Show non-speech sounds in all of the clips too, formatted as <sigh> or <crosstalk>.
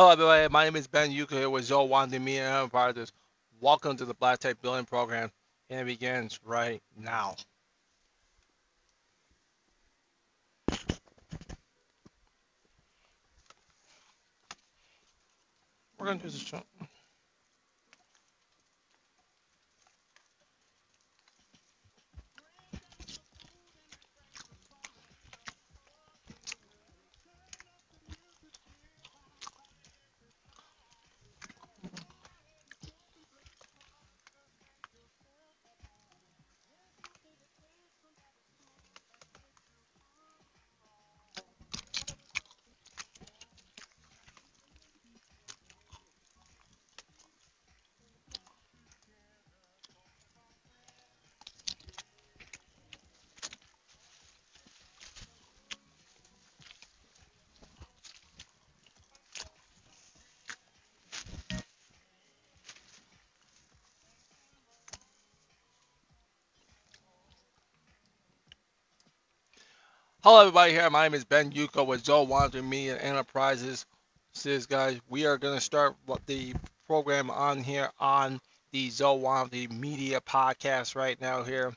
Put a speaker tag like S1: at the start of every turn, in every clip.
S1: Hello, everybody. My name is Ben Yuka here with Zoe and Enterprises. Welcome to the Black Tech Building Program, and it begins right now. We're going to do this Hello, everybody. Here, my name is Ben Yuko with Zoe Wanting Me and Enterprises. Says, guys, we are going to start the program on here on the Zoe Wanting Media podcast right now here,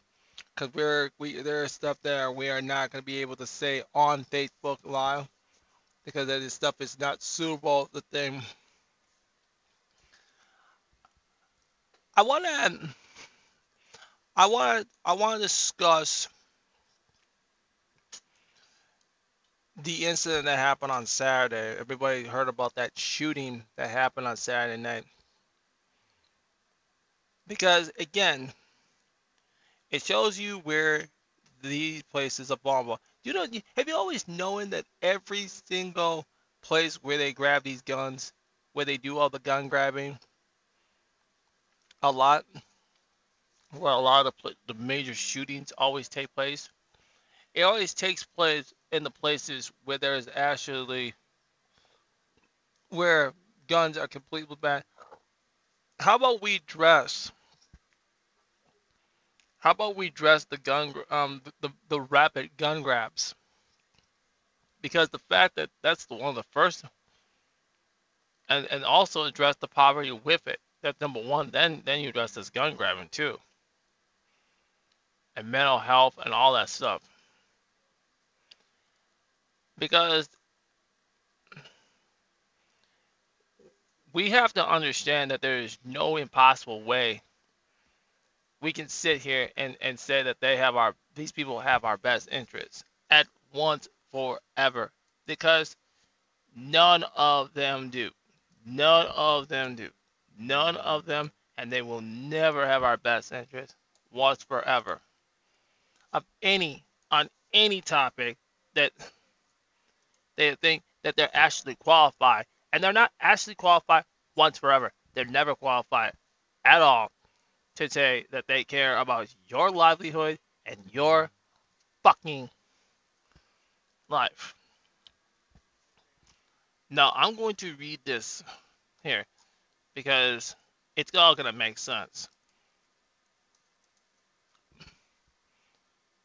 S1: because we're we there's stuff there we are not going to be able to say on Facebook Live because that is stuff is not suitable. The thing. I want to. I want. I want to discuss the incident that happened on Saturday. Everybody heard about that shooting that happened on Saturday night. Because again, it shows you where these places are vulnerable. You know, have you always known that every single place where they grab these guns, where they do all the gun grabbing, a lot, where a lot of the, the major shootings always take place, it always takes place in the places where there is actually where guns are completely banned. How about we dress? How about we dress the gun um the, the, the rapid gun grabs? Because the fact that that's the one of the first and and also address the poverty with it. That's number one. Then then you address this gun grabbing too. And mental health and all that stuff because we have to understand that there is no impossible way we can sit here and, and say that they have our these people have our best interests at once forever because none of them do. None of them do. None of them and they will never have our best interests once forever. Of any on any topic that they think that they're actually qualified, and they're not actually qualified once forever. They're never qualified at all to say that they care about your livelihood and your fucking life. Now, I'm going to read this here because it's all going to make sense.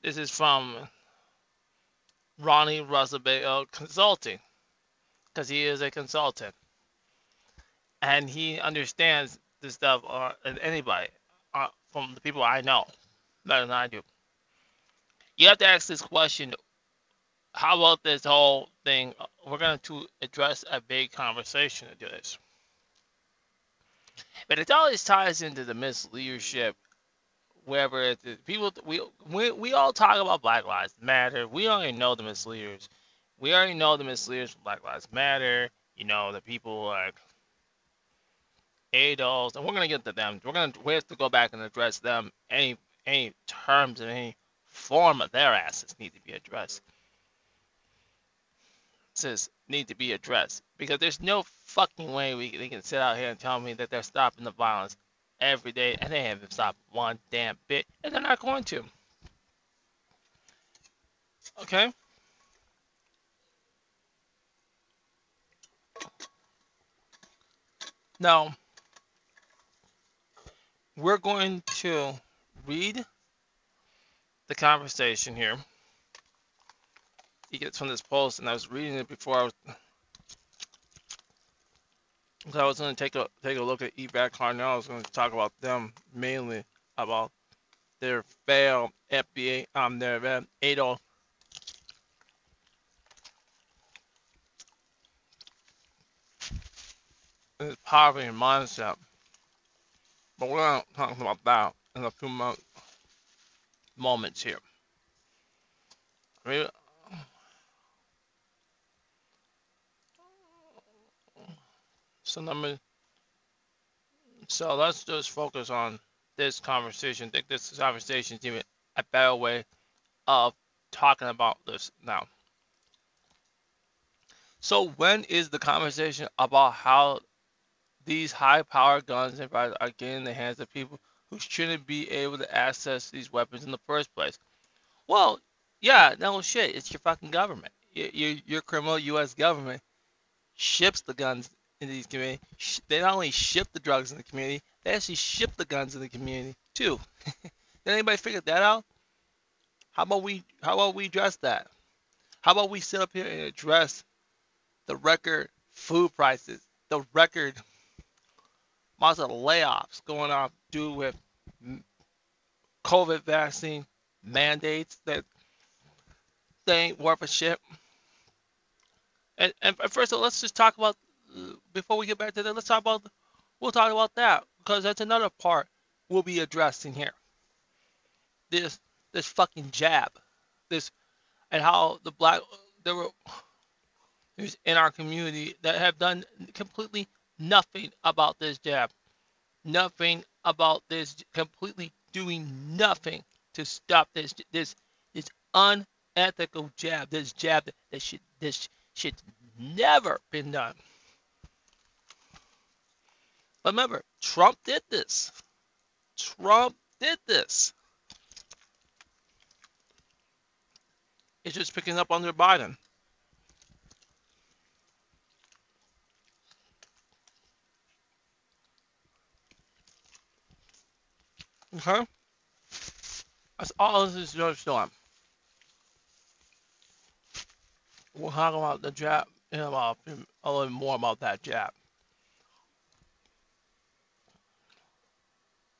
S1: This is from Ronnie Roosevelt Consulting because he is a consultant and he understands this stuff or uh, anybody uh, from the people I know better than I do. You have to ask this question how about this whole thing? We're going to address a big conversation to do this. But it always ties into the misleadership wherever it's people we, we we all talk about Black Lives Matter. We already know the misleaders. We already know the misleaders from Black Lives Matter. You know the people like adults, and we're gonna get to them. We're gonna we have to go back and address them. Any any terms and any form of their assets need to be addressed. Says need to be addressed because there's no fucking way we they can sit out here and tell me that they're stopping the violence every day, and they haven't stopped one damn bit, and they're not going to. Okay? Now, we're going to read the conversation here. He gets from this post, and I was reading it before I was So I was going to take a take a look at Yvette Carnell. I was going to talk about them mainly about their failed FBA, um, their uh, ADO poverty mindset. But we're not talking about that in a few mo- moments here. So so let's just focus on this conversation. I think this conversation is even a better way of talking about this now. So when is the conversation about how these high power guns and rifles are getting in the hands of people who shouldn't be able to access these weapons in the first place. Well, yeah, no shit, it's your fucking government. Your, your, your criminal U.S. government ships the guns in these communities. They not only ship the drugs in the community, they actually ship the guns in the community too. <laughs> Did anybody figure that out? How about we how about we address that? How about we sit up here and address the record food prices, the record lots of layoffs going on due with COVID vaccine mandates that they ain't worth a shit. And, and first of all, let's just talk about before we get back to that. Let's talk about we'll talk about that because that's another part we'll be addressing here. This this fucking jab, this and how the black there were in our community that have done completely nothing about this jab. Nothing about this completely doing nothing to stop this this this unethical jab, this jab that, that should this should never been done. Remember, Trump did this. Trump did this. It's just picking up under Biden. Okay? That's all this is George Storm. We'll talk about the jab in about a little more about that jab.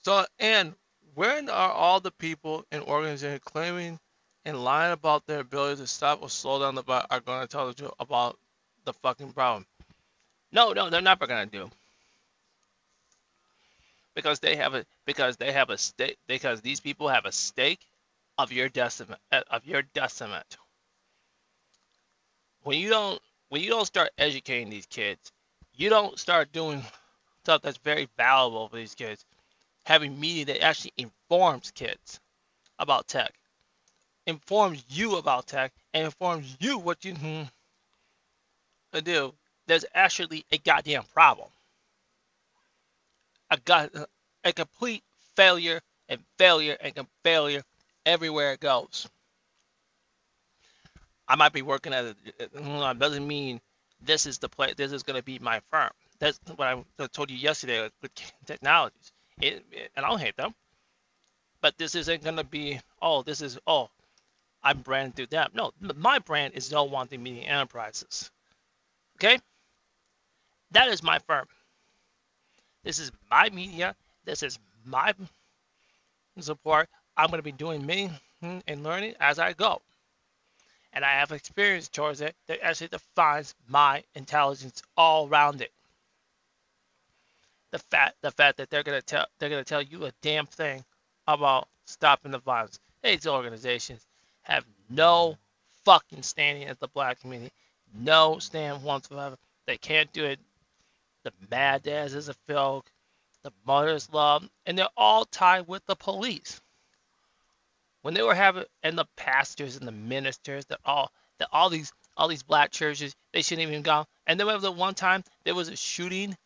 S1: So, and when are all the people and organizations claiming and lying about their ability to stop or slow down the bot are going to tell the truth about the fucking problem? No, no, they're never going to do because they have a because they have a stake because these people have a stake of your decimate uh, of your decimate. When you don't when you don't start educating these kids, you don't start doing <laughs> stuff that's very valuable for these kids. Having media that actually informs kids about tech, informs you about tech, and informs you what you hmm, do. There's actually a goddamn problem a got a complete failure and failure and failure everywhere it goes. I might be working at it doesn't mean this is the play. This is going to be my firm. That's what I told you yesterday with technologies. It, it, and I don't hate them, but this isn't to be. Oh, this is oh, I'm brand through them. No, my brand is No Wanting Media Enterprises. Okay, that is my firm. This is my media. This is my support. I'm to be doing me hmm, and learning as I go. And I have experience towards it that actually defines my intelligence all around it. The fact the fact that they're gonna tell they're gonna tell you a damn thing about stopping the violence. These organizations have no fucking standing at the black community. No stand whatsoever. They can't do it the Mad Dads is a film, the Mother's Love, and they're all tied with the police. When they were having and the pastors and the ministers, that all that all these all these black churches, they shouldn't even go. And then was the one time there was a shooting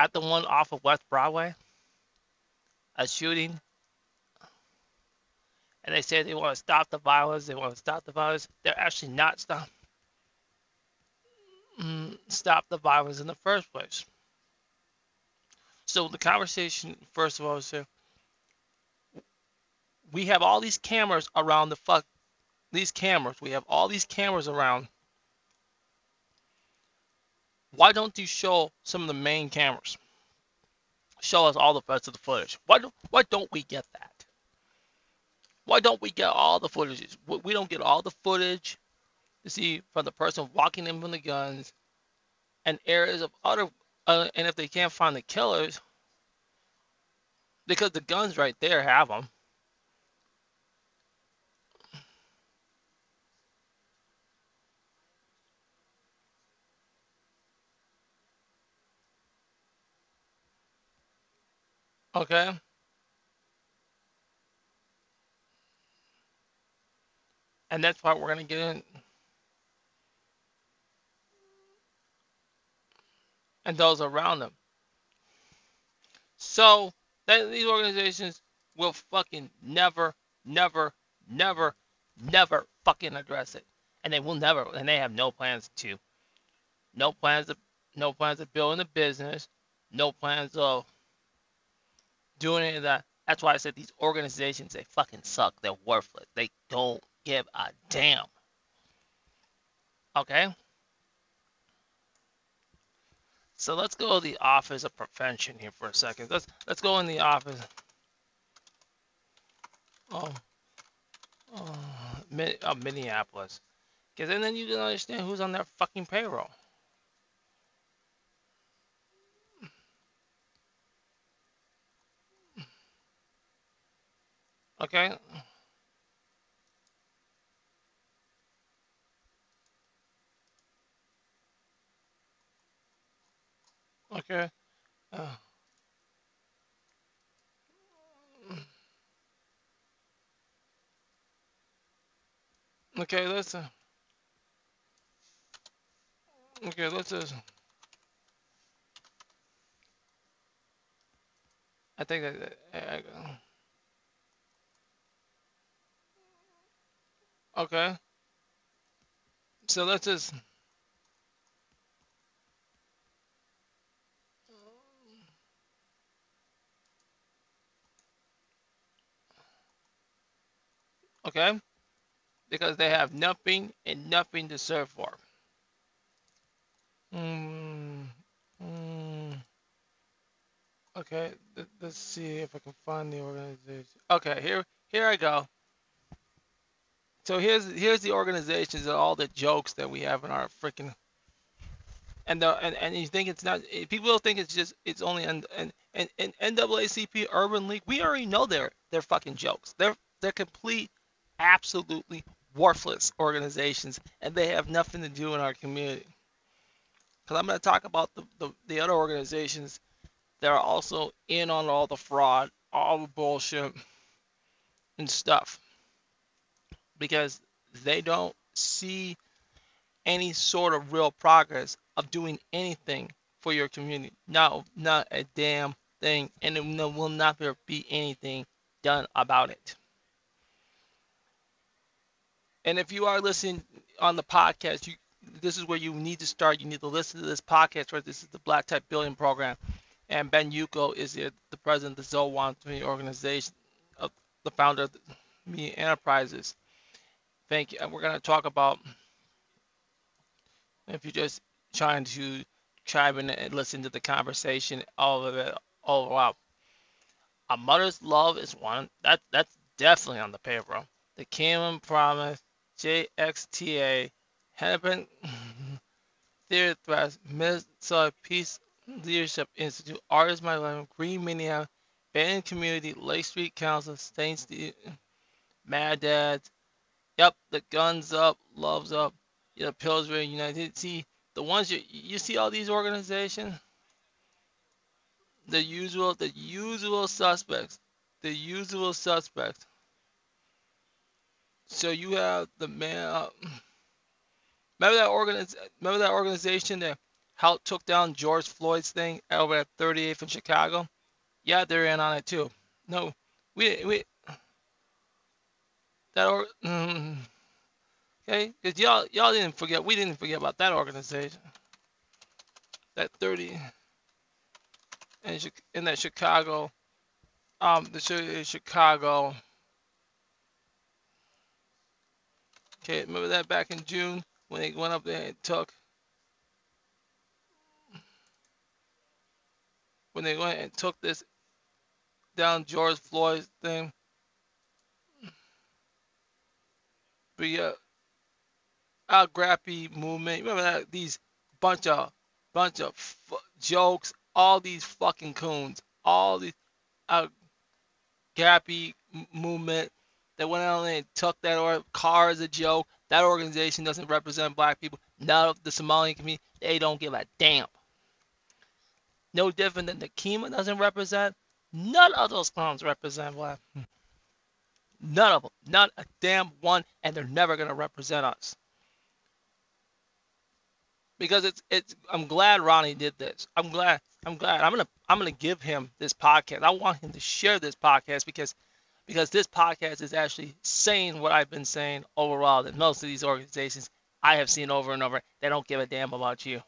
S1: at the one off of West Broadway. A shooting. And they say they want to stop the violence. They want to stop the violence. They're actually not stopping mm, stop the violence in the first place. So the conversation, first of all, is we have all these cameras around the fuck these cameras. We have all these cameras around Why don't you show some of the main cameras? Show us all the rest of the footage. Why don't why don't we get that? Why don't we get all the footage? We don't get all the footage to see from the person walking in from the guns and areas of other. Uh, and if they can't find the killers, because the guns right there have them. Okay. And that's why we're gonna get in. And those around them. So that these organizations will fucking never, never, never, never fucking address it. And they will never and they have no plans to. No plans to no plans of building a business, no plans of doing any of that. That's why I said these organizations, they fucking suck. They're worthless. They don't give a damn. Okay? So let's go to the Office of Prevention here for a second. Let's let's go in the office. Oh, oh, oh Minneapolis. Because then you can understand who's on their fucking payroll. Okay. Okay. Uh, okay, let's. Uh, okay, let's. Uh, I think that. Uh, okay. So let's just. Okay? Because they have nothing and nothing to serve for. Mm, mm, okay, let's see if I can find the organization. Okay, here here I go. So here's here's the organizations and all the jokes that we have in our freaking and the and, and you think it's not people think it's just it's only and and and, NAACP Urban League we already know they're they're fucking jokes they're they're complete absolutely worthless organizations and they have nothing to do in our community. Because I'm going to talk about the, the, the, other organizations that are also in on all the fraud, all the bullshit and stuff. Because they don't see any sort of real progress of doing anything for your community. No, not a damn thing. And there will not be anything done about it. And if you are listening on the podcast, you this is where you need to start. You need to listen to this podcast. Right, this is the Black Tech Billion Program, and Ben Yuko is the, the president of the Zowan Community Organization, of the founder of the Enterprises. Thank you. And we're going to talk about if you're just trying to chime in and listen to the conversation, all of it, all out. A mother's love is one that that's definitely on the paper. The Kingdom Promise JXTA, Hennepin <laughs> Theater Trust, Minnesota Peace Leadership Institute, Art Is My Life, Green Media, Band Community, Lake Street Council, Stain Street, Mad Dads. Yep, the guns up, loves up, you know, Pillsbury United. See, the ones you you see all these organizations, the usual the usual suspects, the usual suspects. So you have the man. Uh, remember that organiz- Remember that organization that helped took down George Floyd's thing over at 38th in Chicago? Yeah, they're in on it too. No, we we that or mm, okay, because y'all y'all didn't forget. We didn't forget about that organization. That 30 in, in that Chicago, um, the Chicago Okay, remember that back in June when they went up there and took when they went and took this down George Floyd thing. But yeah, Agape movement. Remember that these bunch of bunch of f- jokes. All these fucking coons. All these Al uh, Grappy movement that went out and took that or car as a joke. That organization doesn't represent black people. None of the Somalian community. They don't give a damn. No different than the Kima doesn't represent. None of those clowns represent black. None of them. Not a damn one. And they're never going to represent us. Because it's it's I'm glad Ronnie did this. I'm glad I'm glad. I'm gonna I'm gonna give him this podcast. I want him to share this podcast because because this podcast is actually saying what I've been saying overall that most of these organizations I have seen over and over, they don't give a damn about you.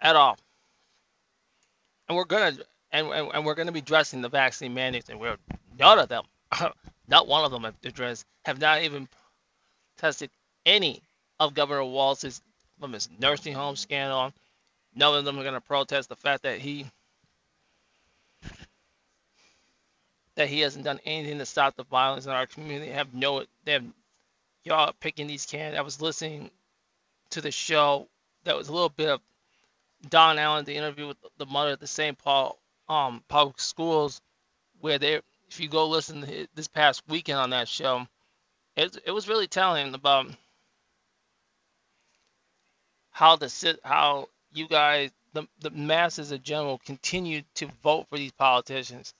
S1: At all. And we're gonna and, and, and we're gonna be addressing the vaccine mandates and we're none of them <laughs> not one of them have addressed have not even tested any of Governor Walz's from his nursing home scandal. None of them are gonna protest the fact that he that he hasn't done anything to stop the violence in our community. Have no, they have y'all picking these cans. I was listening to the show that was a little bit of Don Allen, the interview with the mother at the St. Paul um, public schools, where they, if you go listen to this past weekend on that show, it, it was really telling about how the how you guys, the, the masses in general, continue to vote for these politicians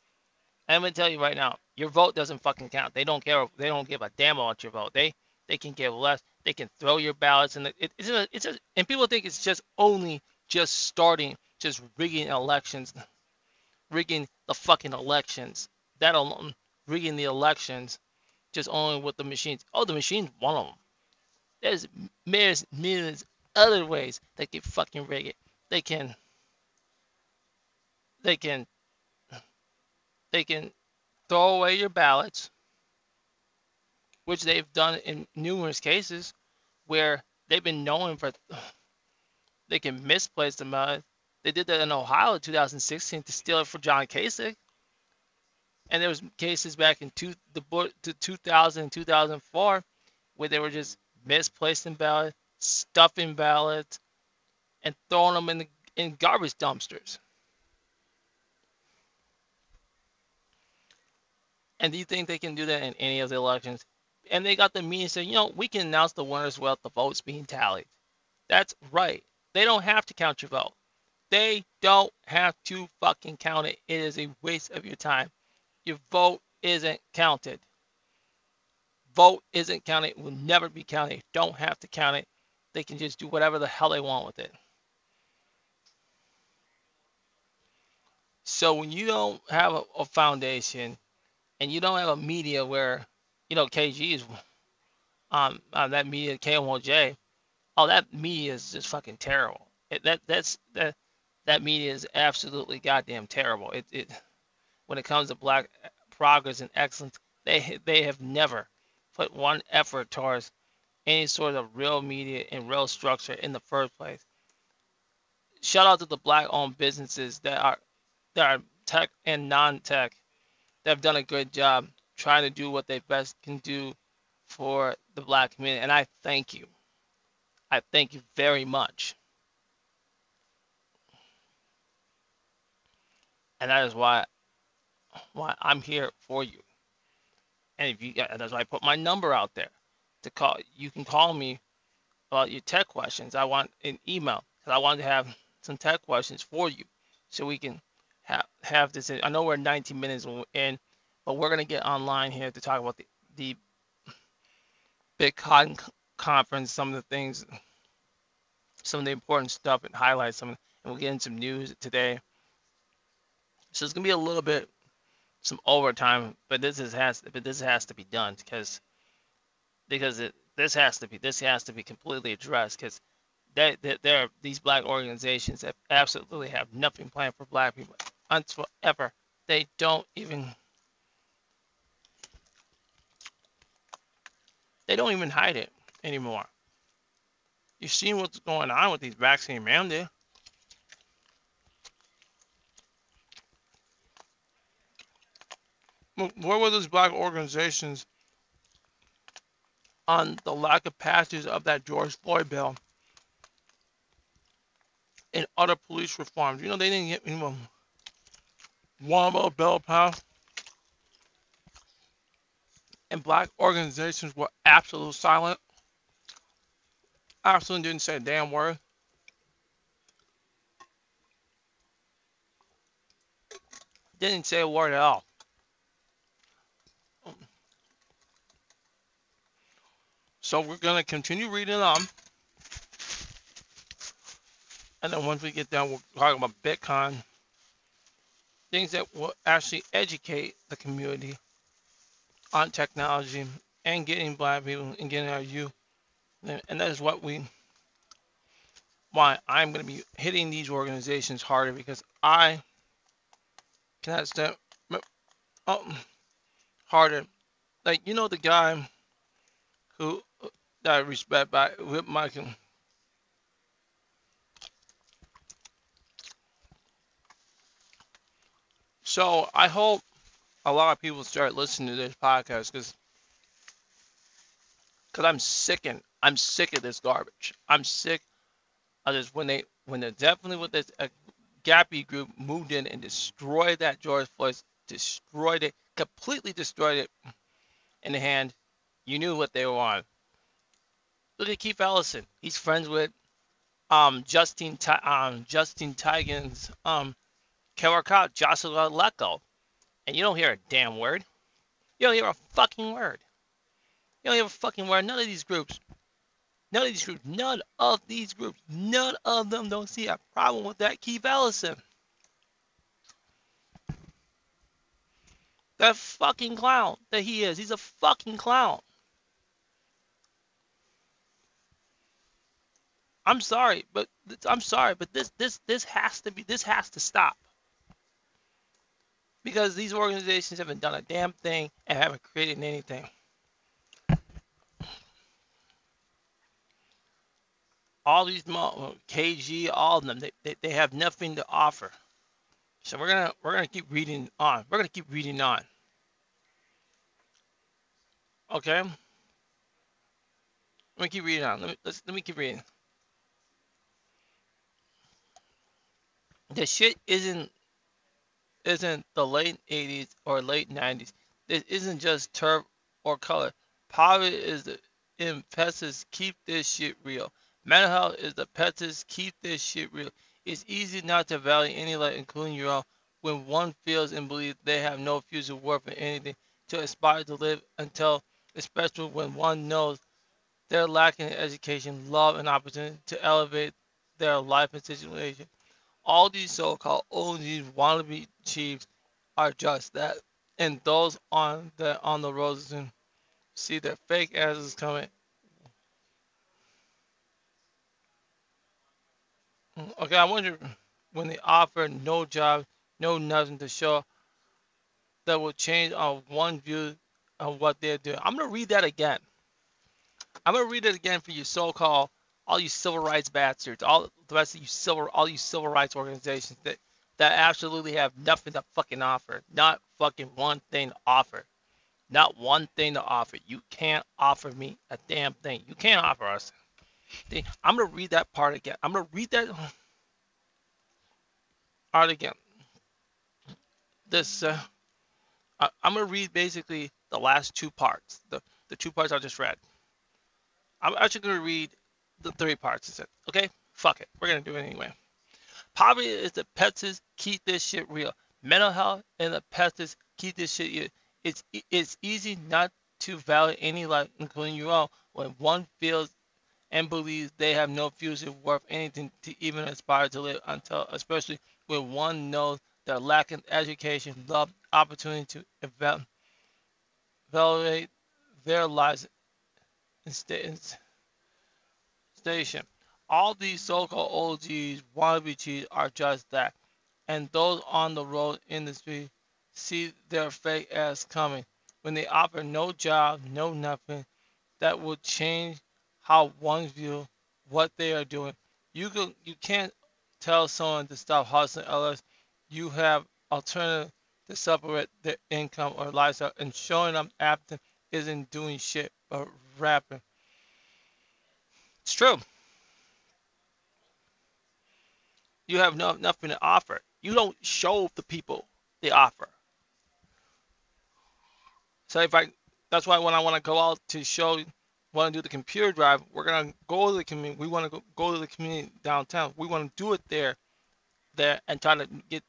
S1: I'm gonna tell you right now, your vote doesn't fucking count. They don't care. They don't give a damn about your vote. They they can give less. They can throw your ballots, and it, it's a, it's a, and people think it's just only just starting, just rigging elections, rigging the fucking elections. That alone, rigging the elections, just only with the machines. Oh, the machines, one of them. There's millions, millions other ways they can fucking rig it. They can. They can they can throw away your ballots, which they've done in numerous cases where they've been known for they can misplace the ballot. They did that in Ohio in 2016 to steal it for John Kasich. And there was cases back in two, the, to 2000 and 2004 where they were just misplacing ballots, stuffing ballots, and throwing them in the, in garbage dumpsters. And do you think they can do that in any of the elections? And they got the meeting saying, you know, we can announce the winners without the votes being tallied. That's right. They don't have to count your vote. They don't have to fucking count it. It is a waste of your time. Your vote isn't counted. Vote isn't counted. Will never be counted. Don't have to count it. They can just do whatever the hell they want with it. So when you don't have a, a foundation and you don't have a media where, you know, KG is, um, uh, that media KMOJ, oh, that media is just fucking terrible. It, that that's that that media is absolutely goddamn terrible. It it when it comes to black progress and excellence, they they have never put one effort towards any sort of real media and real structure in the first place. Shout out to the black-owned businesses that are that are tech and non-tech they've done a good job trying to do what they best can do for the black community. And I thank you. I thank you very much. And that is why why I'm here for you. And if you that's why I put my number out there to call you can call me about your tech questions. I want an email because I want to have some tech questions for you so we can have have this. I know we're 19 minutes in, but we're gonna get online here to talk about the the Bitcoin conference, some of the things, some of the important stuff, and highlight some. And we'll get into some news today. So it's gonna be a little bit some overtime, but this is has but this has to be done because because it this has to be this has to be completely addressed because that there are these black organizations that absolutely have nothing planned for black people until ever. They don't even they don't even hide it anymore. You've seen what's going on with these vaccine mandates. Where were those black organizations on the lack of passage of that George Floyd bill and other police reforms? You know, they didn't get even one of bill passed. And black organizations were absolutely silent. Absolutely didn't say a damn word. Didn't say a word at all. So we're going to continue reading on. And then once we get done, we'll talk about Bitcoin. Things that will actually educate the community on technology and getting black people and getting our youth. And that is what we, why I'm going to be hitting these organizations harder because I cannot stand um, harder. Like, you know, the guy who I respect by Whip Michael. So I hope a lot of people start listening to this podcast because because I'm sick and I'm sick of this garbage. I'm sick of this when they when they definitely with this uh, Gappy group moved in and destroyed that George Floyd, destroyed it, completely destroyed it in the hand. You knew what they were on. Look at Keith Ellison. He's friends with um Justin um Justin Tigan's um killer Joshua Lecco. And you don't hear a damn word. You don't hear a fucking word. You don't hear a fucking word. None of these groups. None of these groups. None of these groups. None of them don't see a problem with that Keith Ellison. That fucking clown that he is. He's a fucking clown. I'm sorry, but I'm sorry, but this this this has to be this has to stop. Because these organizations haven't done a damn thing and haven't created anything. All these uh, KG, all of them, they, they, they have nothing to offer. So we're gonna we're gonna keep reading on. We're gonna keep reading on. Okay. Let me keep reading on. Let me let me keep reading. The shit isn't isn't the late 80s or late 90s. This isn't just turf or color. Poverty is the impetus. Keep this shit real. Mental health is the impetus. Keep this shit real. It's easy not to value any life, including your own, when one feels and believes they have no future worth in anything to aspire to live until, especially when one knows they're lacking education, love, and opportunity to elevate their life and situation all these so-called OGs wannabe chiefs are just that. And those on the on the roads and see their fake asses coming. Mm, okay, I wonder when they offer no job, no nothing to show that will change on one view of what they're doing. I'm gonna read that again. I'm gonna read it again for you so-called all you civil rights bastards, all the rest of you civil, all you civil rights organizations that that absolutely have nothing to fucking offer, not fucking one thing to offer, not one thing to offer. You can't offer me a damn thing. You can't offer us. I'm gonna read that part again. I'm gonna read that <sighs> part again. This uh, I'm gonna read basically the last two parts, the the two parts I just read. I'm actually gonna read the three parts. Is it okay? Fuck it. We're gonna do it anyway. Poverty is the pets. Keep this shit real. Mental health and the pets. Keep this shit real. It's it's easy not to value any life, including your own, when one feels and believes they have no future worth anything to even aspire to live until, especially when one knows they're lacking education, love, opportunity to evaluate their lives instead station. All these so-called OGs, wannabe cheese are just that. And those on the road industry see their fake ass coming. When they offer no job, no nothing, that will change how one view what they are doing. You can you can't tell someone to stop hustling unless you have alternative to separate their income or lifestyle and showing up absent isn't doing shit but rapping. It's true. You have no, nothing to offer. You don't show the people the offer. So if I, that's why when I want to go out to show, want to do the computer drive, we're gonna go to the community. We want to go, go to the community downtown. We want to do it there, there, and try to get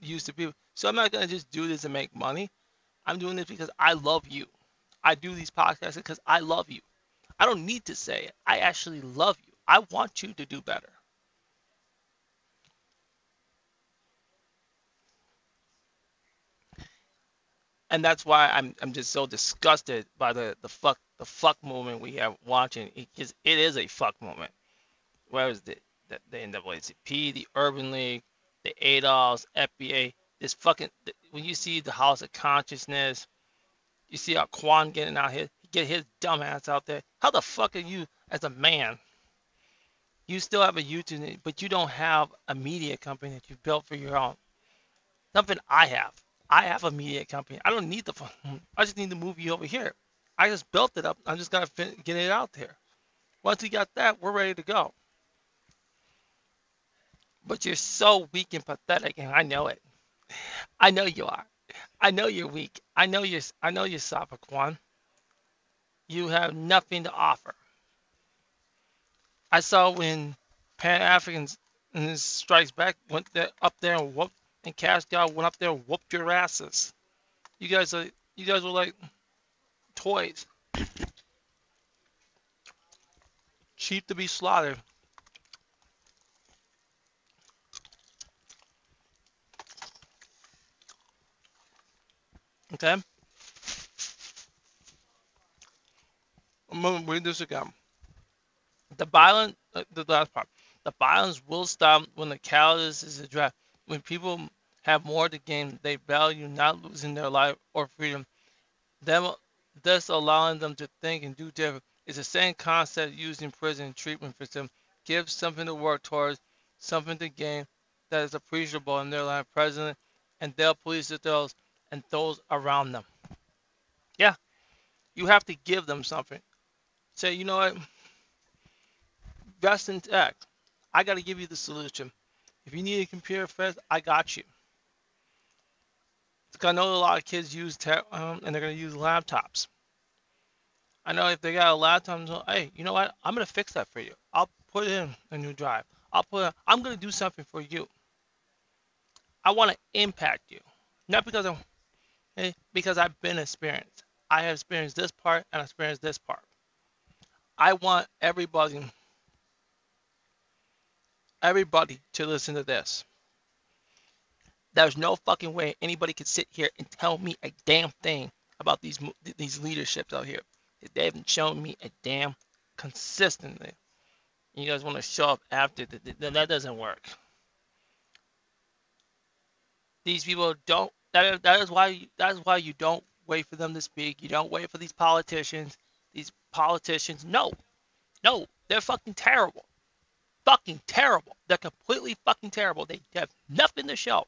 S1: used to people. So I'm not gonna just do this to make money. I'm doing this because I love you. I do these podcasts because I love you. I don't need to say it. I actually love you. I want you to do better. and that's why I'm I'm just so disgusted by the the fuck the fuck moment we have watching because it is a fuck moment. Whereas the the, the NAACP, the Urban League, the ADOS, FBA, this fucking when you see the House of Consciousness, you see how Quan getting out here, get his dumb ass out there. How the fuck are you as a man? You still have a YouTube, but you don't have a media company that you've built for your own. Something I have. I have a media company. I don't need the phone. <laughs> I just need to move you over here. I just built it up. I'm just gonna get it out there. Once we got that, we're ready to go. But you're so weak and pathetic, and I know it. <sighs> I know you are. I know you're weak. I know you're. I know you're Sapaquan. You have nothing to offer. I saw when Pan Africans and Strikes Back went there, up there and whooped and Castiel went up there and whooped your asses. You guys are you guys were like toys. Cheap to be slaughtered. Okay? I'm gonna read this again. The violence, uh, the last part. The violence will stop when the callous is addressed. When people have more to gain, they value not losing their life or freedom. Them, thus allowing them to think and do different. It's the same concept used in prison treatment for them. Give something to work towards, something to gain that is appreciable in their life present, and they'll please those and those around them. Yeah, you have to give them something. Say, you know what? Best in tech. I got to give you the solution. If you need a computer first, I got you. I know a lot of kids use te- um, and they're going to use laptops. I know if they got a laptop, so, hey, you know what? I'm going to fix that for you. I'll put in a new drive. I'll put. In, I'm going to do something for you. I want to impact you, not because I'm, hey, because I've been experienced. I have experienced this part and I experienced this part. I want everybody everybody to listen to this. There's no fucking way anybody could sit here and tell me a damn thing about these these leaderships out here. They haven't shown me a damn consistently. You guys want to show up after that? That doesn't work. These people don't. That, that is why. That is why you don't wait for them to speak. You don't wait for these politicians. These politicians, no, no, they're fucking terrible fucking terrible. They're completely fucking terrible. They have nothing to show.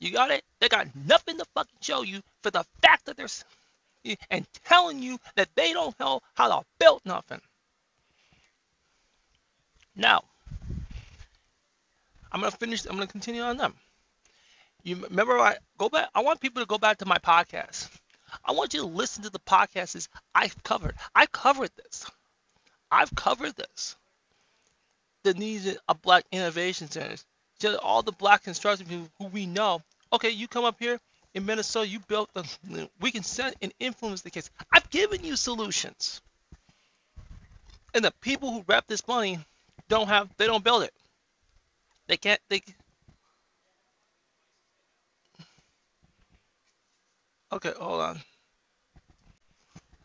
S1: You got it? They got nothing to fucking show you for the fact that they're and telling you that they don't know how to build nothing. Now, I'm gonna finish. I'm gonna continue on them. You remember? I go back. I want people to go back to my podcast. I want you to listen to the podcasts I've covered. I've covered this. I've covered this the needs of black innovation centers. Just all the black construction people who we know. Okay, you come up here in Minnesota, you built the, we can set and influence the case. I've given you solutions. And the people who rep this money don't have, they don't build it. They can't, they, okay, hold on.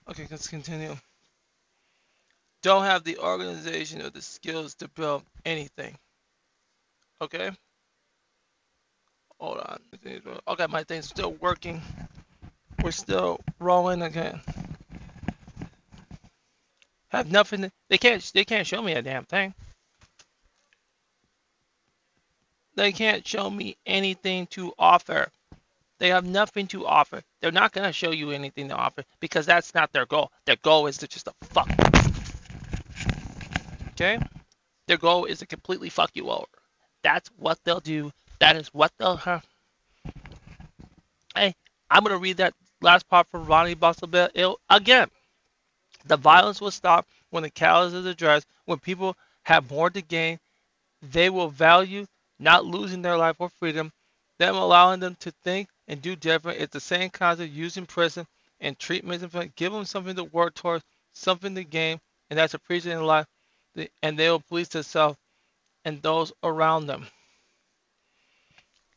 S1: Okay, let's continue don't have the organization or the skills to build anything. Okay? Hold on. Okay, my thing's still working. We're still rolling again. Have nothing. To, they can't. They can't show me a damn thing. They can't show me anything to offer. They have nothing to offer. They're not going to show you anything to offer because that's not their goal. Their goal is to just to fuck. Okay? Their goal is to completely fuck you over. That's what they'll do. That is what they'll have. Hey, I'm going to read that last part from Ronnie Bustlebell. Again, the violence will stop when the callous is addressed, when people have more to gain. They will value not losing their life or freedom, them allowing them to think and do different. It's the same concept used in prison and treatment. Give them something to work towards, something to gain, and that's appreciating life, and they will please themselves and those around them.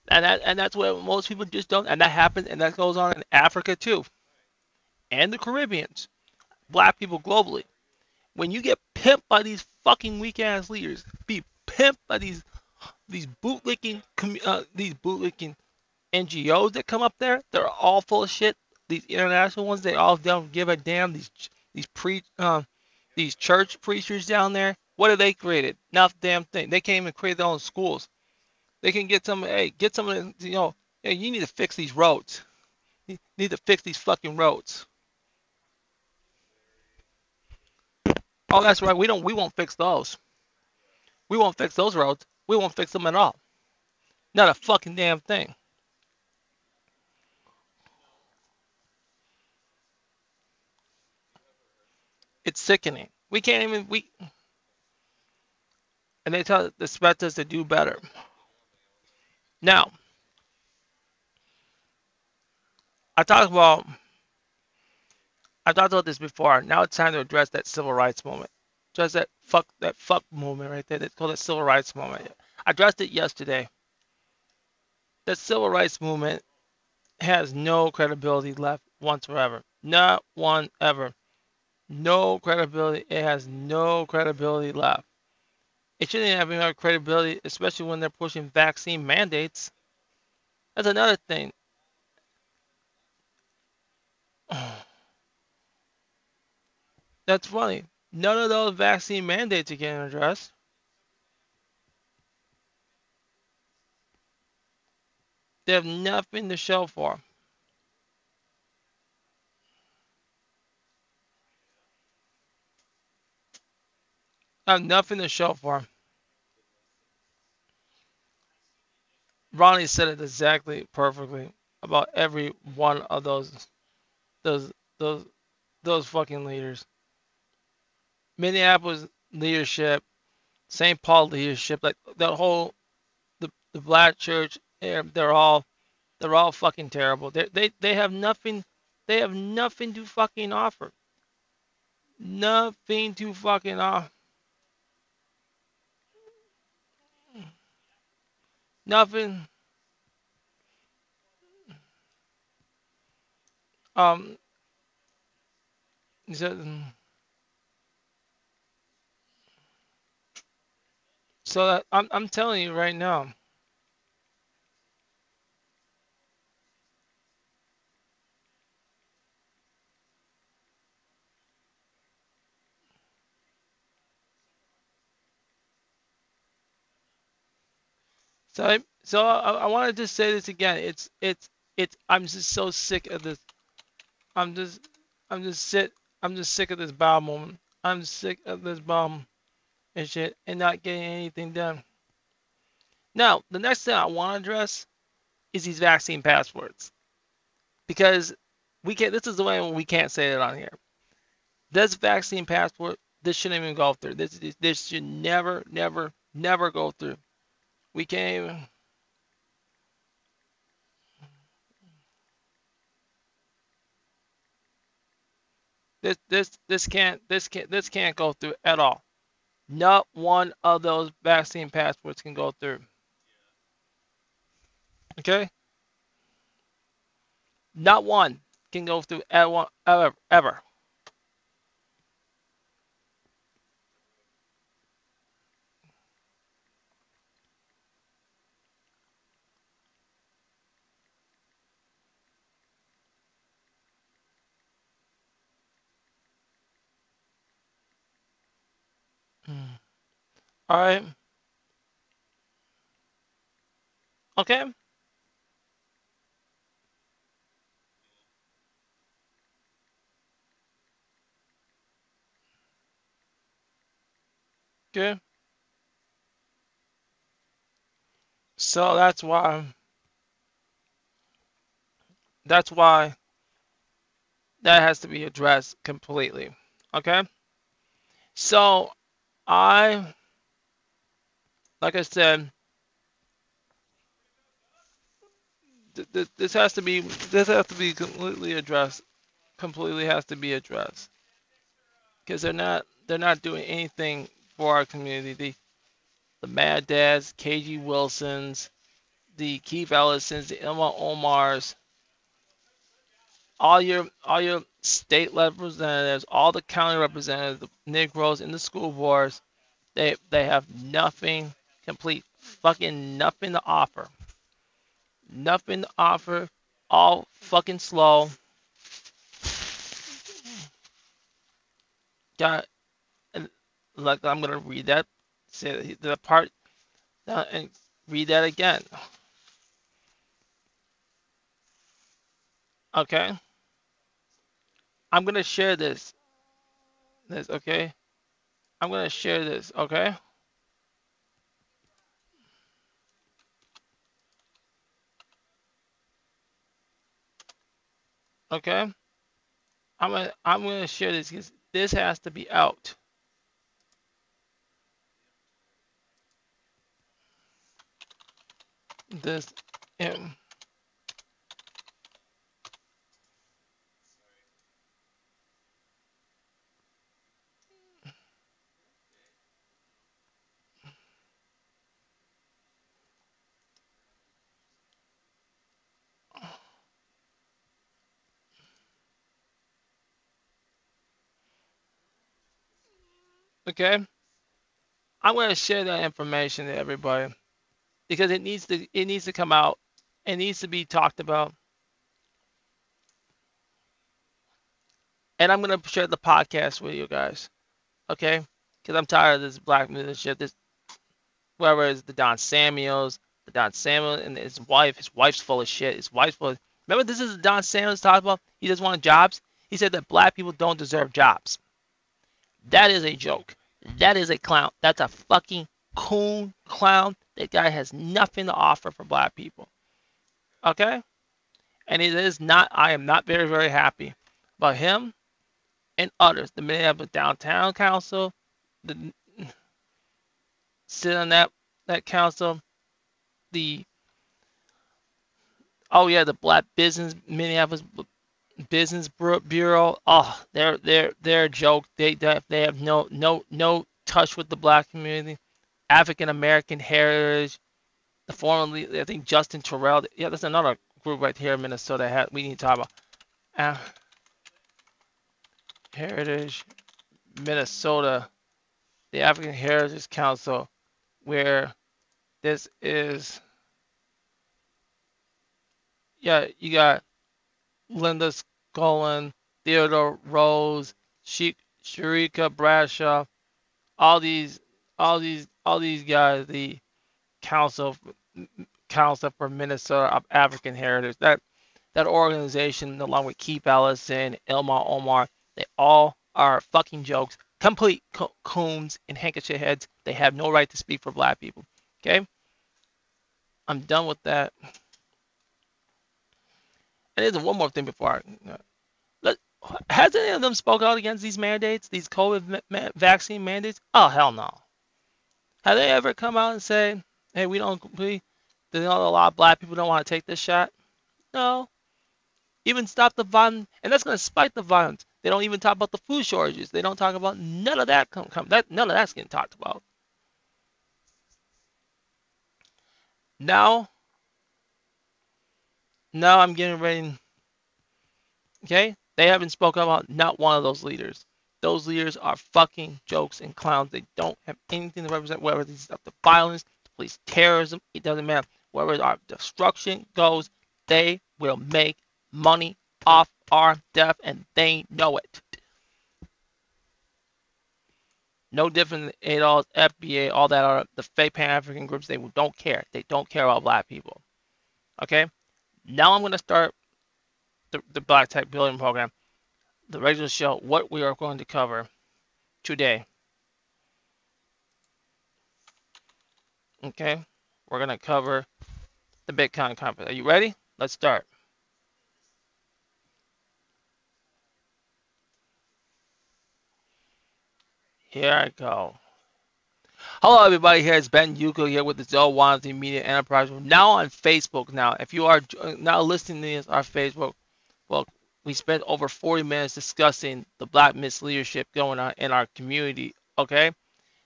S1: And that, and that's what most people just don't. And that happens, and that goes on in Africa too, and the Caribbeans, black people globally. When you get pimped by these fucking weak ass leaders, be pimped by these these bootlicking uh, these bootlicking NGOs that come up there, they're all full of shit. These international ones, they all don't give a damn. These these pre um, these church preachers down there, what have they created? Not a damn thing. They can't even create their own schools. They can get some. Hey, get some you know. Hey, you need to fix these roads. You need to fix these fucking roads. Oh, that's right. We don't. We won't fix those. We won't fix those roads. We won't fix them at all. Not a fucking damn thing. It's sickening. We can't even we and they tell expect us to do better. Now, I talked about I talked about this before. Now it's time to address that civil rights moment. Address that fuck that fuck moment right there. It's called the civil rights moment. I addressed it yesterday. The civil rights movement has no credibility left whatsoever. Not one ever no credibility. It has no credibility left. It shouldn't have any credibility, especially when they're pushing vaccine mandates. That's another thing. <sighs> That's funny. None of those vaccine mandates are getting addressed. They have nothing to show for. I have nothing to show for. Ronnie said it exactly perfectly about every one of those those those those fucking leaders. Minneapolis leadership, St. Paul leadership, like the whole the the black church, they're, they're all they're all fucking terrible. They they they have nothing they have nothing to fucking offer. Nothing to fucking offer. Nothing. Um. So, so that, I'm I'm telling you right now. So I, so I, I wanted to say this again. It's it's it's I'm just so sick of this. I'm just I'm just sick I'm just sick of this bomb moment. I'm sick of this bomb and shit and not getting anything done. Now, the next thing I want to address is these vaccine passports. Because we can't this is the way we can't say it on here. This vaccine passport, this shouldn't even go through. This this should never, never, never go through. We came. This this this can't this can't this can't go through at all. Not one of those vaccine passports can go through. Okay? Not one can go through at ever ever ever. All right. Okay? Okay. So that's why that's why that has to be addressed completely. Okay? So I like I said, th- th- this has to be this has to be completely addressed. Completely has to be addressed because they're not they're not doing anything for our community. The, the Mad Dads, KG Wilsons, the Keith Ellisons, the Ilhan Omars, all your all your state representatives, all the county representatives, the Negroes in the school boards, they they have nothing complete fucking nothing to offer. Nothing to offer. All fucking slow. Got like I'm gonna read that say the part uh, and read that again. Okay. I'm gonna share this. This okay. I'm gonna share this. Okay. Okay. I'm gonna I'm gonna share this because this has to be out. This. Um, okay. I'm gonna share that information to everybody because it needs to it needs to come out. It needs to be talked about. And I'm gonna share the podcast with you guys. Okay? Because I'm tired of this black shit. This whoever is the Don Samuels, the Don Samuel and his wife. His wife's full of shit. His wife's full. Of, remember, this is Don Samuels talking about. He doesn't want jobs. He said that black people don't deserve jobs. That is a joke. That is a clown. That's a fucking coon clown. That guy has nothing to offer for black people. Okay? And it is not, I am not very, very happy about him and others. The Minneapolis Downtown Council, the sit on that that council. The oh yeah, the Black Business Minneapolis Business Bureau. Oh, they're they're they're a joke. They they have no no no touch with the black community. African American Heritage. The formerly I think Justin Terrell. Yeah, that's another group right here in Minnesota. We need to talk about. Uh, Heritage Minnesota, the African Heritage Council, where this is, yeah, you got Linda Scullin, Theodore Rose, Shericka Bradshaw, all these, all these, all these guys, the Council, Council for Minnesota of African Heritage. That that organization, along with Keith Ellison, Ilhan Omar, they all are fucking jokes, complete co- coons and handkerchief heads. They have no right to speak for black people. Okay? I'm done with that. And there's one more thing before I. Let, has any of them spoke out against these mandates, these COVID ma- vaccine mandates? Oh, hell no. Have they ever come out and say, hey, we don't, we, you know, a lot of black people don't want to take this shot? No. Even stop the violence, and that's going to spike the violence. They don't even talk about the food shortages. They don't talk about none of that. Come, come that none of that's getting talked about. Now, now I'm getting ready. Okay, they haven't spoken about not one of those leaders. Those leaders are fucking jokes and clowns. They don't have anything to represent whether it's the violence, the police terrorism. It doesn't matter. Wherever our destruction goes, they will make money off our death and they know it. No different than ADOS, FBA, all that are the fake Pan African groups. They don't care. They don't care about black people. Okay. Now I'm going to start the, the Black Tech Building Program, the regular show, what we are going to cover today. Okay. We're going to cover the Bitcoin conference. Are you ready? Let's start. Here I go. Hello, everybody. Here it's Ben Yuko here with the Zoe Wansley Media Enterprise. We're now on Facebook. Now, if you are now listening to this, our Facebook, well, we spent over 40 minutes discussing the Black misleadership going on in our community. Okay,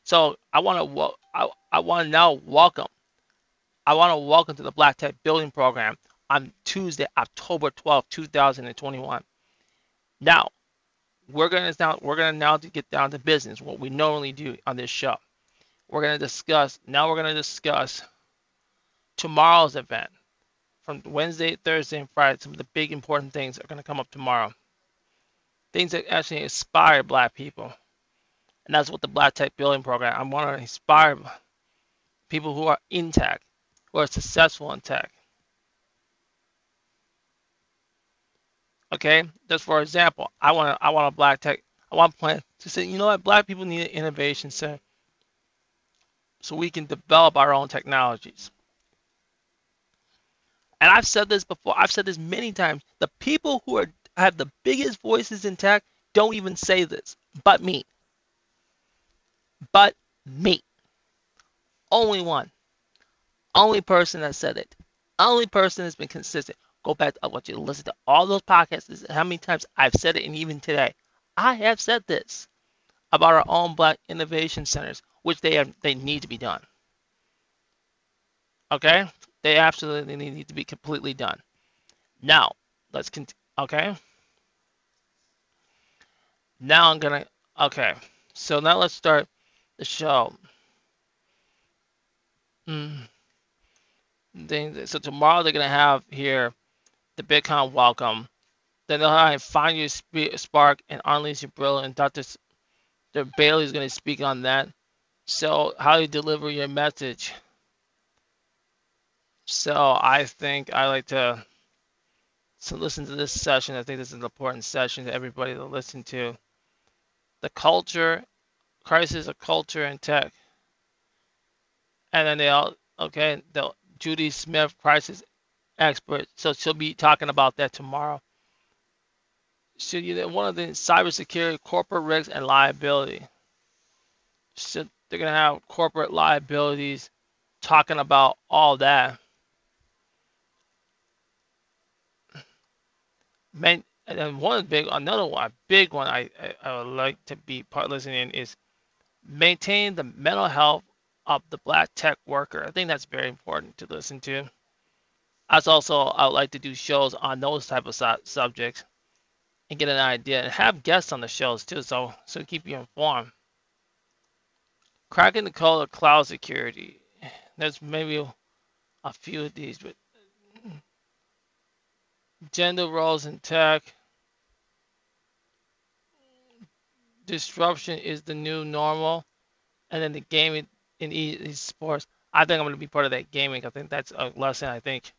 S1: so I want to I, I want to now welcome. I want to welcome to the Black Tech Building Program on Tuesday, October 12, 2021. Now, we're gonna now we're gonna now get down to business, what we normally do on this show. We're gonna discuss now we're gonna discuss tomorrow's event. From Wednesday, Thursday, and Friday, some of the big important things are gonna come up tomorrow. Things that actually inspire black people. And that's what the Black Tech Building Program. I want to inspire people who are in tech, who are successful in tech. Okay, just for example, I want to, I want a black tech. I want plan to say, you know what, black people need an innovation center, so we can develop our own technologies. And I've said this before. I've said this many times. The people who are have the biggest voices in tech don't even say this, but me. But me. Only one. Only person that said it. Only person that's been consistent. Go back. I want you to listen to all those podcasts. How many times I've said it, and even today, I have said this about our own Black Innovation Centers, which they have, they need to be done. Okay, they absolutely need to be completely done. Now, let's continue. Okay. Now I'm gonna. Okay, so now let's start the show. Mm. So tomorrow they're gonna have here the Bitcoin welcome. Then they'll have Find Your Spark and Unleash Your Brilliance. Dr. Bailey is to speak on that. So, how you deliver your message. So, I think I like to so listen to this session. I think this is an important session to everybody to listen to. The culture, crisis of culture and tech. And then they all, okay, the Judy Smith crisis expert. So she'll be talking about that tomorrow. So you one of the cybersecurity, corporate risks, and liability. So they're gonna have corporate liabilities, talking about all that. And then one big, another one, a big one I, I, I would like to be part listening is maintain the mental health of the black tech worker. I think that's very important to listen to. As also, I would like to do shows on those type of su- subjects and get an idea and have guests on the shows too, so so keep you informed. Cracking the code of cloud security. There's maybe a few of these, but gender roles in tech. Disruption is the new normal, and then the gaming in esports. I think I'm going to be part of that gaming. I think that's a lesson. I think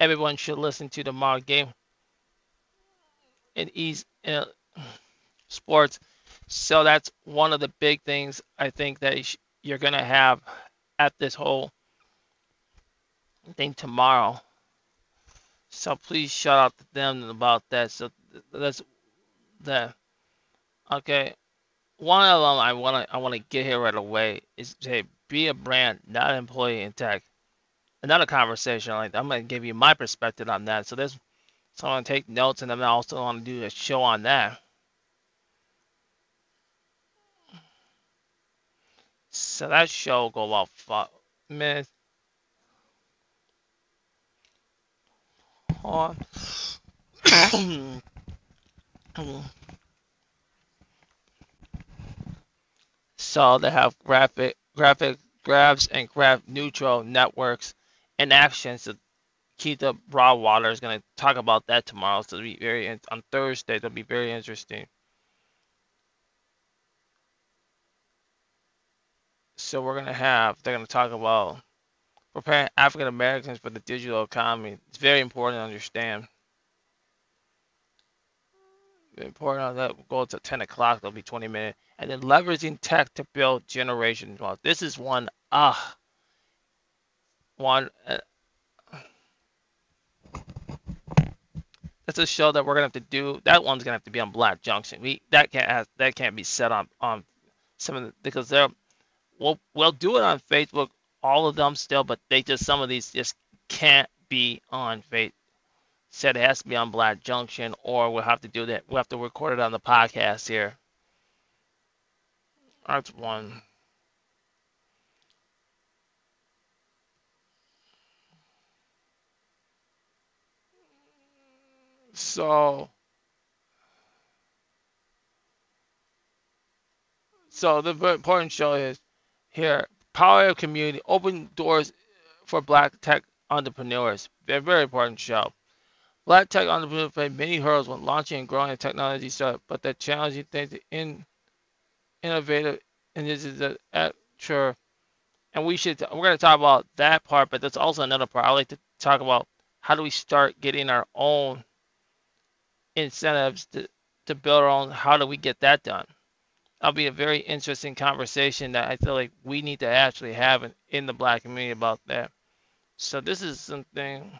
S1: everyone should listen to the tomorrow game in ease in uh, sports. So that's one of the big things I think that you're gonna have at this whole thing tomorrow. So please shout out to them about that. So that's that. Okay, one of them I wanna I wanna get here right away is say be a brand, not an employee in tech another conversation. Like I'm gonna give you my perspective on that. So this, so I'm gonna take notes, and then I also want to do a show on that. So that show go about five minutes. So they have graphic graphic graphs and graph neural networks and actions to keep the raw water is going to talk about that tomorrow. So it'll be very on Thursday. It'll be very interesting. So we're to have they're to talk about preparing African Americans for the digital economy. It's very important to understand. Important on that. Go to 10 o'clock. That'll be 20 minutes. And then leveraging tech to build generation wealth. This is one, ah, one. Uh, that's a show that we're gonna have to do. That one's gonna have to be on Black Junction. We that can't have, that can't be set on on some of the because they're we'll we'll do it on Facebook, all of them still, but they just some of these just can't be on Facebook. Said it has to be on Black Junction, or we'll have to do that. We'll have to record it on the podcast here. That's one. So, so the important show is here. Power of community, open doors for Black tech entrepreneurs. Very, very important show. Black tech entrepreneurs face many hurdles when launching and growing a technology startup, but the challenging thing to in, innovative and this is the sure. And we should we're going to talk about that part, but that's also another part. I like to talk about how do we start getting our own incentives to, to build our own. How do we get that done? That'll be a very interesting conversation that I feel like we need to actually have in, in the black community about that. So this is something.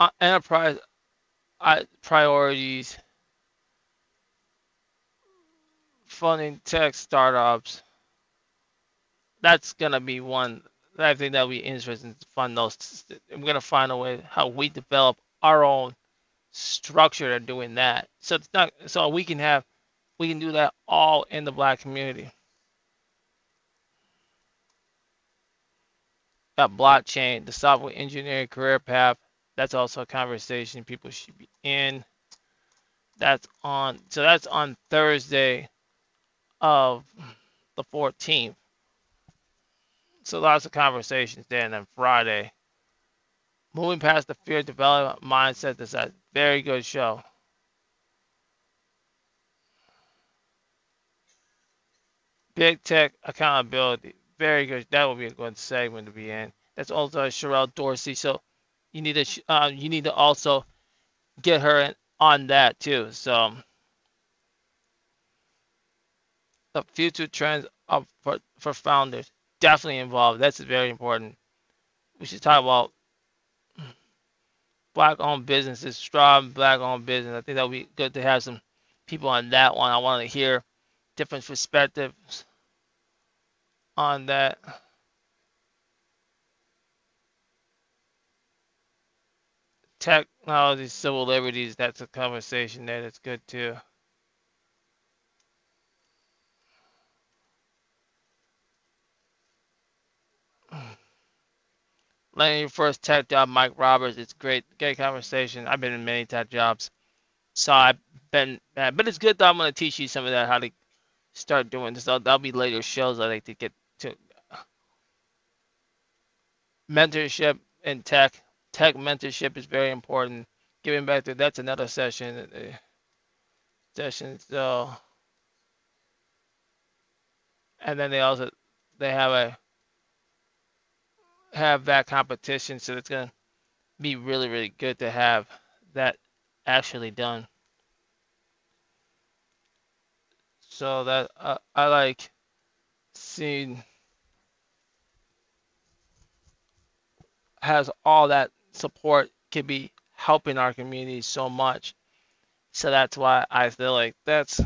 S1: Uh, enterprise priorities, funding tech startups. That's gonna be one that I think that'll be interesting to fund those. I'm gonna find a way how we develop our own structure to doing that. So it's not so we can have we can do that all in the black community. Got blockchain, the software engineering career path. That's also a conversation people should be in. That's on so that's on Thursday of the 14th. So lots of conversations there. And then Friday, moving past the fear development mindset. That's a very good show. Big tech accountability. Very good. That would be a good segment to be in. That's also Sherrell Dorsey. So you need to uh, you need to also get her in, on that too. So the future trends of for, for founders definitely involved. That's very important. We should talk about black owned businesses, strong black owned business. I think that would be good to have some people on that one. I want to hear different perspectives on that. Technology, civil liberties, that's a conversation there that's good too. Landing your first tech job, Mike Roberts. It's great, great conversation. I've been in many tech jobs, so I've been, but it's good that I'm to teach you some of that how to start doing this. That'll, that'll be later shows I like to get to. Mentorship in tech, tech mentorship is very important. Giving back to that's another session. Uh, session so, and then they also they have a have that competition, so it's gonna be really, really good to have that actually done. So that uh, I like seeing has all that support can be helping our community so much. So that's why I feel like that's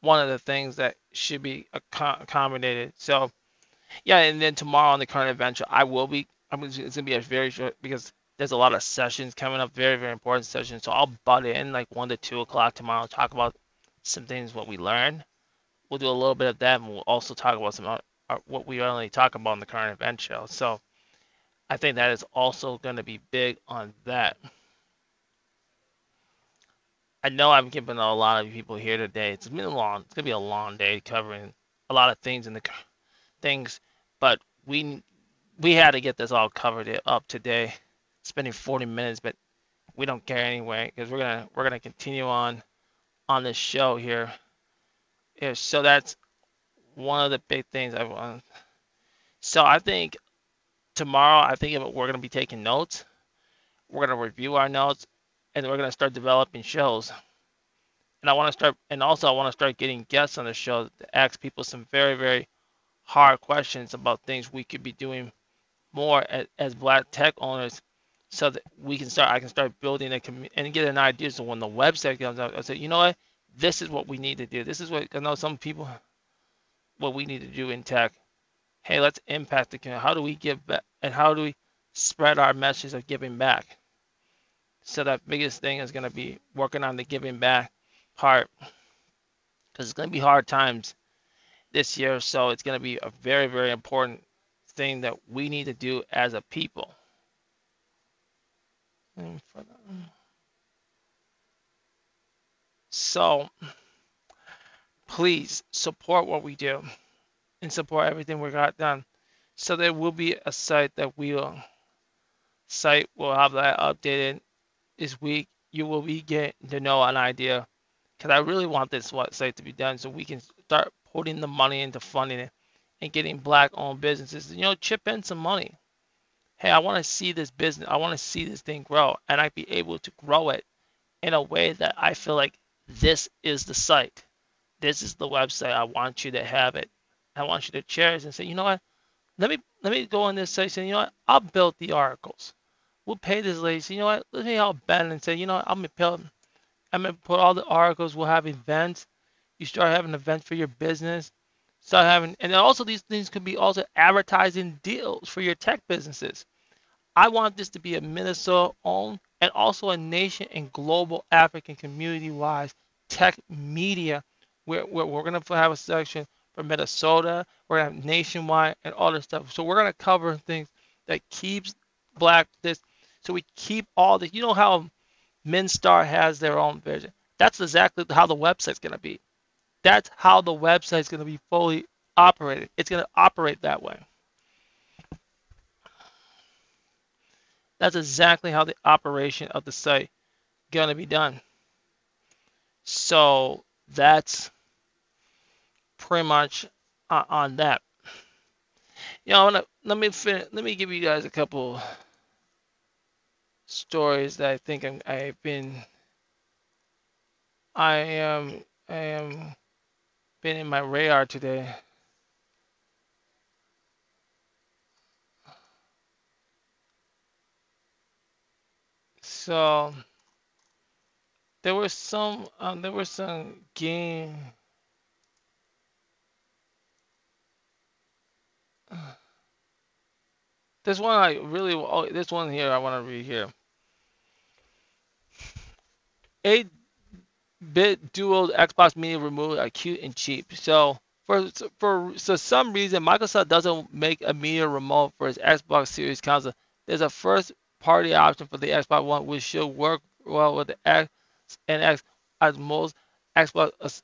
S1: one of the things that should be accommodated. So yeah, and then tomorrow on the current adventure, I will be. I'm it's gonna be a very short because there's a lot of sessions coming up, very very important sessions. So I'll butt in like one to two o'clock tomorrow, talk about some things what we learned. We'll do a little bit of that, and we'll also talk about some uh, uh what we only talk about in the current event show. So I think that is also going to be big on that. I know I'm keeping a lot of people here today. It's been a long. It's gonna be a long day covering a lot of things in the things, but we we had to get this all covered up today. Spending 40 minutes, but we don't care anyway because we're gonna we're gonna continue on on this show here. here. So that's one of the big things I want. So I think tomorrow, I think we're to be taking notes. We're to review our notes, and we're to start developing shows. And I want to start, and also I want to start getting guests on the show to ask people some very, very hard questions about things we could be doing more as, as black tech owners so that we can start I can start building a community and get an idea so when the website comes out I say you know what? This is what we need to do. This is what I know some people what we need to do in tech. Hey let's impact the community how do we give back and how do we spread our message of giving back? So that biggest thing is going to be working on the giving back part because it's going to be hard times this year so it's going to be a very very important thing that we need to do as a people so please support what we do and support everything we got done. So there will be a site that will site will have that updated this week. You will be getting to know an idea because I really want this site to be done so we can start putting the money into funding it and getting black owned businesses. You know, chip in some money hey, I want to see this business, I want to see this thing grow, and I'd be able to grow it in a way that I feel like this is the site, this is the website. I want you to have it. I want you to cherish and say, you know what? Let me let me go on this say, you know what? I'll build the articles. We'll pay this lady. You know what? Let me help Ben and say, you know what? I'm gonna I'm gonna put all the articles. We'll have events. You start having events for your business. Start having, and also these things could be also advertising deals for your tech businesses. I want this to be a Minnesota owned and also a nation and global African community wise tech media where, where we're going to have a section for Minnesota, we're going to have nationwide and all this stuff. So we're going to cover things that keeps black this. So we keep all this. You know how Minstar has their own vision. That's exactly how the website's going to be. That's how the website is going to be fully operated. It's going to operate that way. That's exactly how the operation of the site going to be done. So that's pretty much uh, on that. You know, to, let me fin- let me give you guys a couple stories that I think I'm, I've been I am I am been in my radar today. So there was some um, there was some game this one I really oh, this one here I want to read here. 8BitDo bit dual Xbox Mini removed are cute and cheap. So for for so some reason Microsoft doesn't make a media remote for its Xbox Series console. There's a first party option for the Xbox One, which should work well with the X and X as most Xbox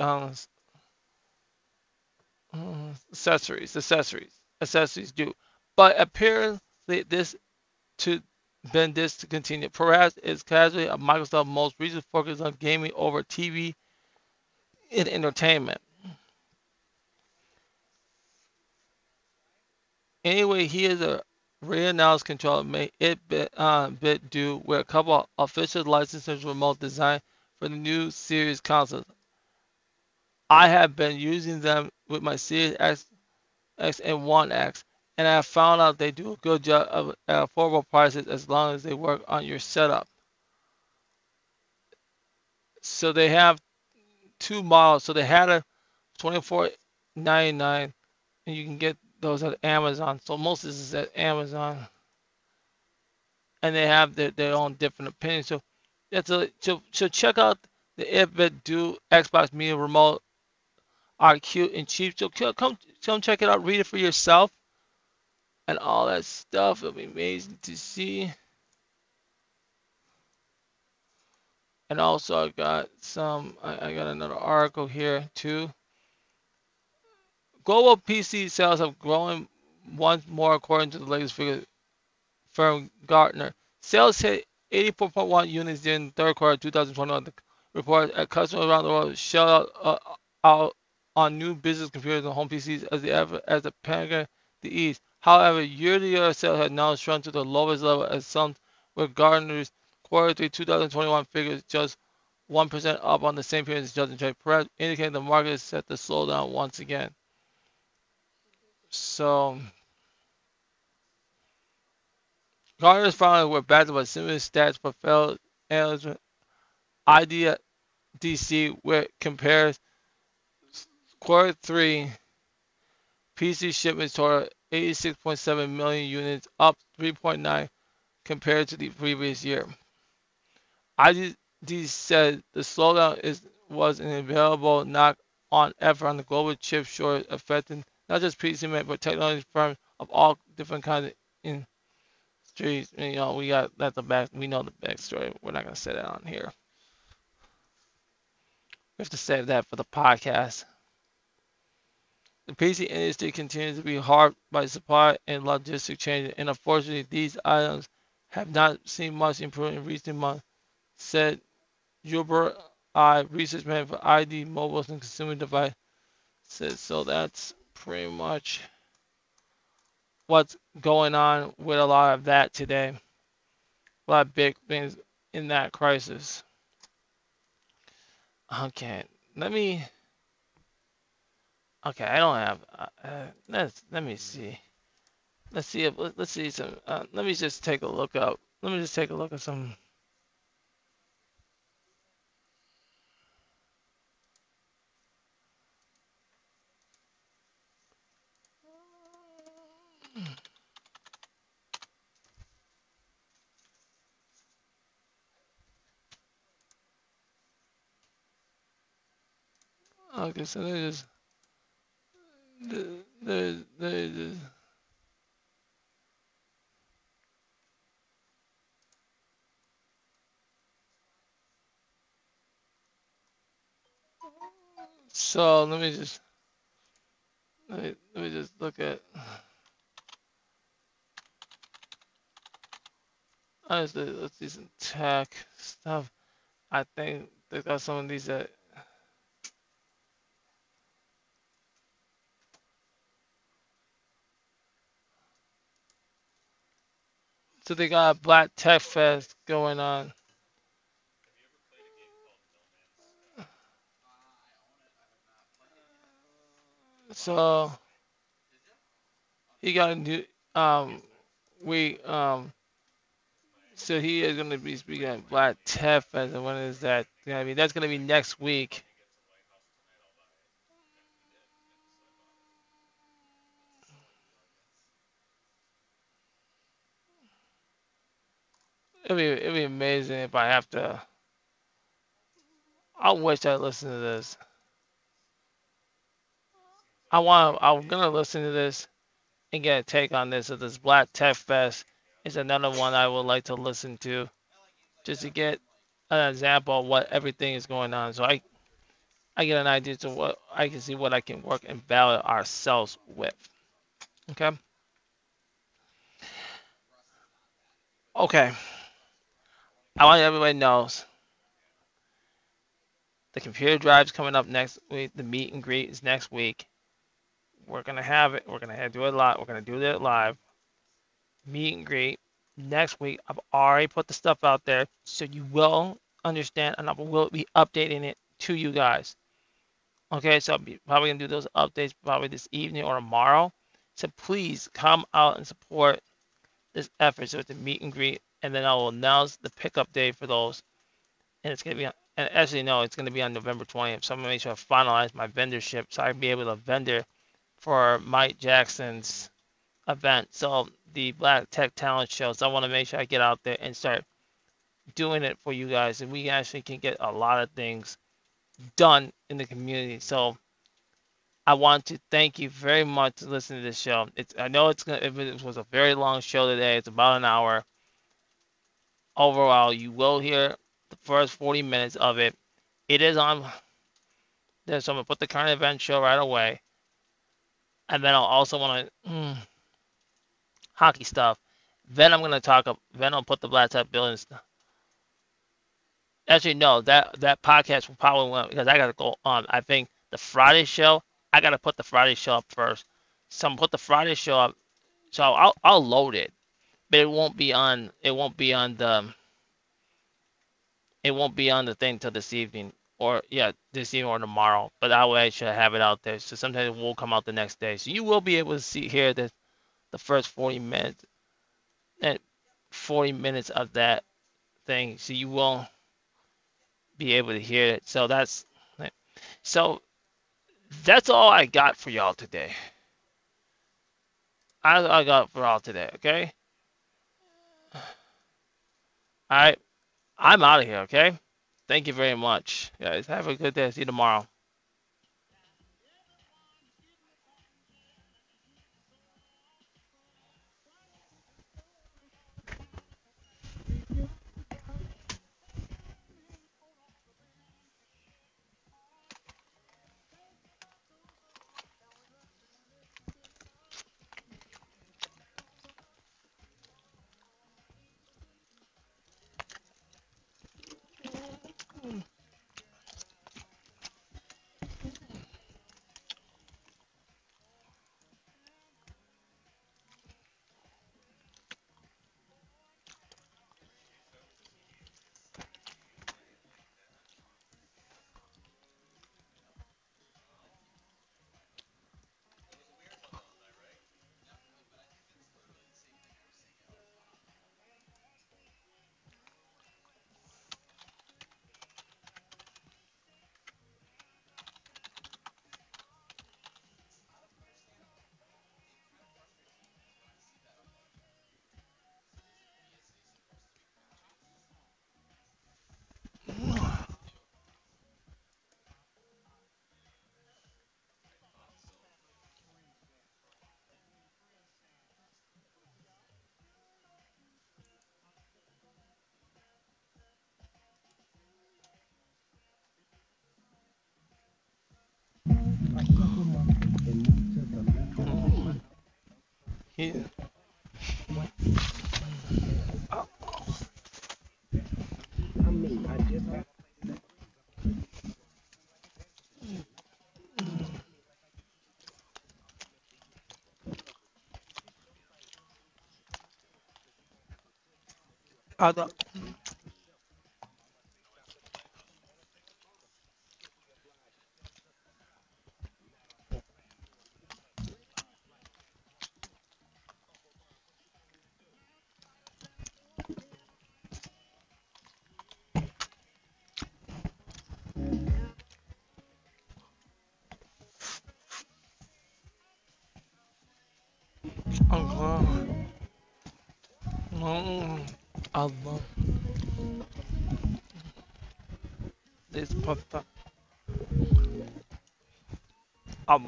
S1: um, uh, accessories, accessories, accessories do. But apparently, this to been discontinued. Perhaps it's casually a Microsoft most recent focus on gaming over TV and entertainment. Anyway, here's a Reannounced controller made it bit, uh, bit do with a couple of official licensed remote design for the new series consoles. I have been using them with my Series X, X and One X, and I found out they do a good job of at affordable prices as long as they work on your setup. So they have two models. So they had a 24.99, and you can get those at Amazon. So most of this is at Amazon. And they have their, their own different opinions. So that's a so, so check out the 8BitDo Xbox Media Remote cute and cheap. So come come check it out, read it for yourself. And all that stuff. It'll be amazing to see. And also I've got some I, I got another article here too. Global PC sales have grown once more according to the latest figure from Gartner. Sales hit 84.1 units in the third quarter of 2021, report at customers around the world shell out, uh, out on new business computers and home PCs as the as the pandemic the. However, year-to-year sales have now shrunk to the lowest level as some with Gartner's quarter three 2021 figures just 1% up on the same period as 2020, perhaps indicating the market is set to slow down once again. So, Gartner's findings were backed by similar stats but failed analysts IDC, which compares quarter three PC shipments total 86.7 million units, up 3.9 compared to the previous year. IDC said the slowdown is was an inevitable knock on effort on the global chip shortage affecting not just PC but technology firms of all different kinds of industries. You know, we got that the back we know the backstory. We're not gonna say that on here. We have to save that for the podcast. The PC industry continues to be hard by supply and logistic changes, and unfortunately, these items have not seen much improvement in recent months, said Gilbert I, research man for ID mobiles and consumer devices. So that's pretty much what's going on with a lot of that today. A lot of big things in that crisis. Okay, let me Okay, I don't have. Uh, uh, let's let me see. Let's see if let, us see some. Uh, let me just take a look up. Let me just take a look at some. Okay, so me just the, the, the, so let me just let me, let me just look at honestly let's see some tech stuff. I think they got some of these that So they got Black Tech Fest going on. So he got a new um we um so he is gonna be speaking at Black Tech Fest and when is that? I mean that's gonna be next week. It'd be it'd be amazing if I have to. I wish I listened to this. I want. I'm gonna listen to this and get a take on this. If this Black Tech Fest is another one I would like to listen to, just to get an example of what everything is going on. So I I get an idea to what I can see what I can work and balance ourselves with. Okay. Okay. I want everybody knows the computer drive's coming up next week. The meet and greet is next week. We're gonna have it. We're gonna do it live. We're gonna do it live. Meet and greet next week. I've already put the stuff out there, so you will understand, and I will be updating it to you guys. Okay, so I'll be probably gonna do those updates probably this evening or tomorrow. So please come out and support this effort. So it's a meet and greet and then I will announce the pickup day for those. And it's gonna be and actually no, it's gonna be on November 20th. So I'm gonna make sure I finalize my vendorship so I can be able to vendor for Mike Jackson's event. So the Black Tech Talent Show. So I want to make sure I get out there and start doing it for you guys, and we actually can get a lot of things done in the community. So I want to thank you very much for listening to this show. It's I know it's gonna it was a very long show today. It's about an hour overall, you will hear the first 40 minutes of it. It is on there, so I'm gonna put the current event show right away, and then I'll also want to mm, hockey stuff. Then I'm gonna talk. Then I'll put the Black Tech Buildings Actually, no. That that podcast will probably went because I gotta go on. I think the Friday show. I gotta put the Friday show up first. So I'm gonna put the Friday show up. So I'll I'll load it, but it won't be on. It won't be on the. It won't be on the thing till this evening or yeah, this evening or tomorrow. But I should have it out there. So sometimes it will come out the next day. So you will be able to see here the the first 40 minutes and 40 minutes of that thing. So you will be able to hear it. So that's eh, so that's all I got for y'all today. I I got for all today. Okay. All right. I'm out of here. Okay. Thank you very much, guys. Have a good day. See you tomorrow. He, other,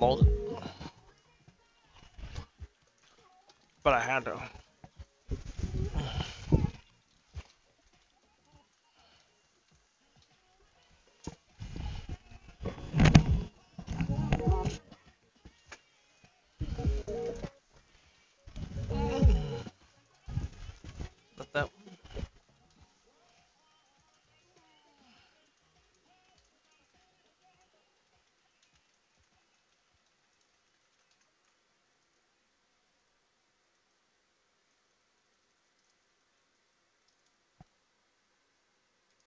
S1: I